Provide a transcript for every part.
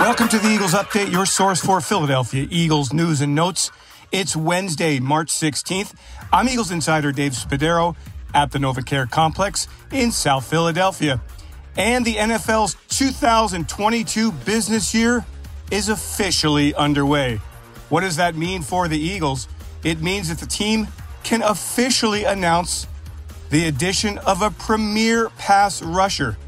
Welcome to the Eagles Update, your source for Philadelphia Eagles news and notes. It's Wednesday, March 16th. I'm Eagles insider Dave Spadaro at the NovaCare Complex in South Philadelphia. And the NFL's 2022 business year is officially underway. What does that mean for the Eagles? It means that the team can officially announce the addition of a premier pass rusher.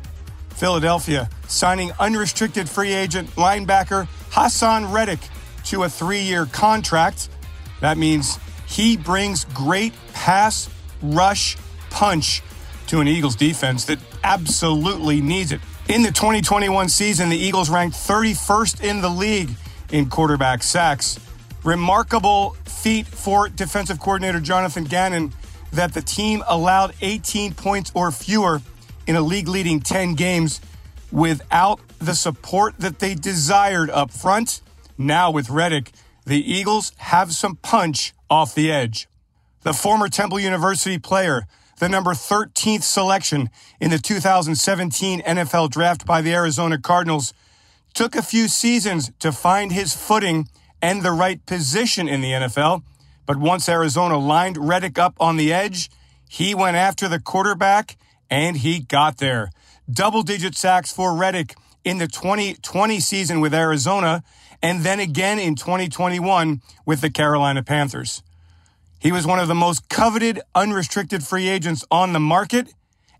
Philadelphia signing unrestricted free agent linebacker Haason Reddick to a three year contract. That means he brings great pass rush punch to an Eagles defense that absolutely needs it. In the 2021 season, the Eagles ranked 31st in the league in quarterback sacks. Remarkable feat for defensive coordinator Jonathan Gannon that the team allowed 18 points or fewer in a league leading 10 games without the support that they desired up front. Now, with Reddick, the Eagles have some punch off the edge. The former Temple University player, the number 13th selection in the 2017 NFL draft by the Arizona Cardinals, took a few seasons to find his footing and the right position in the NFL. But once Arizona lined Reddick up on the edge, he went after the quarterback and he got there. Double digit sacks for Reddick in the 2020 season with Arizona, and then again in 2021 with the Carolina Panthers. He was one of the most coveted unrestricted free agents on the market,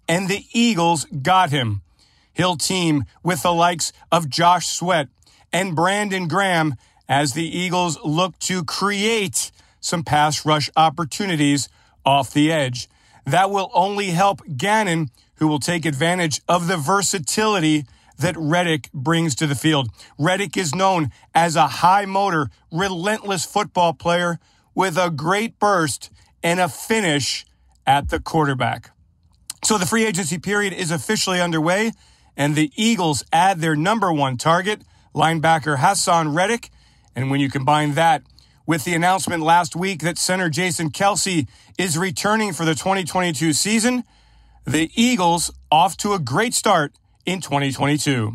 and the Eagles got him. He'll team with the likes of Josh Sweat and Brandon Graham as the Eagles look to create some pass rush opportunities off the edge that will only help Gannon, who will take advantage of the versatility that Reddick brings to the field. Reddick is known as a high motor, relentless football player with a great burst and a finish at the quarterback. So the free agency period is officially underway, and the Eagles add their number one target, linebacker Haason Reddick. And when you combine that with the announcement last week that center Jason Kelce is returning for the 2022 season, the Eagles off to a great start in 2022.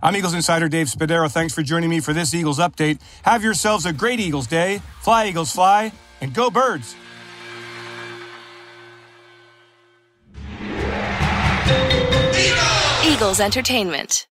I'm Eagles insider Dave Spadaro. Thanks for joining me for this Eagles update. Have yourselves a great Eagles day. Fly, Eagles, fly, and go, birds. Eagles Entertainment.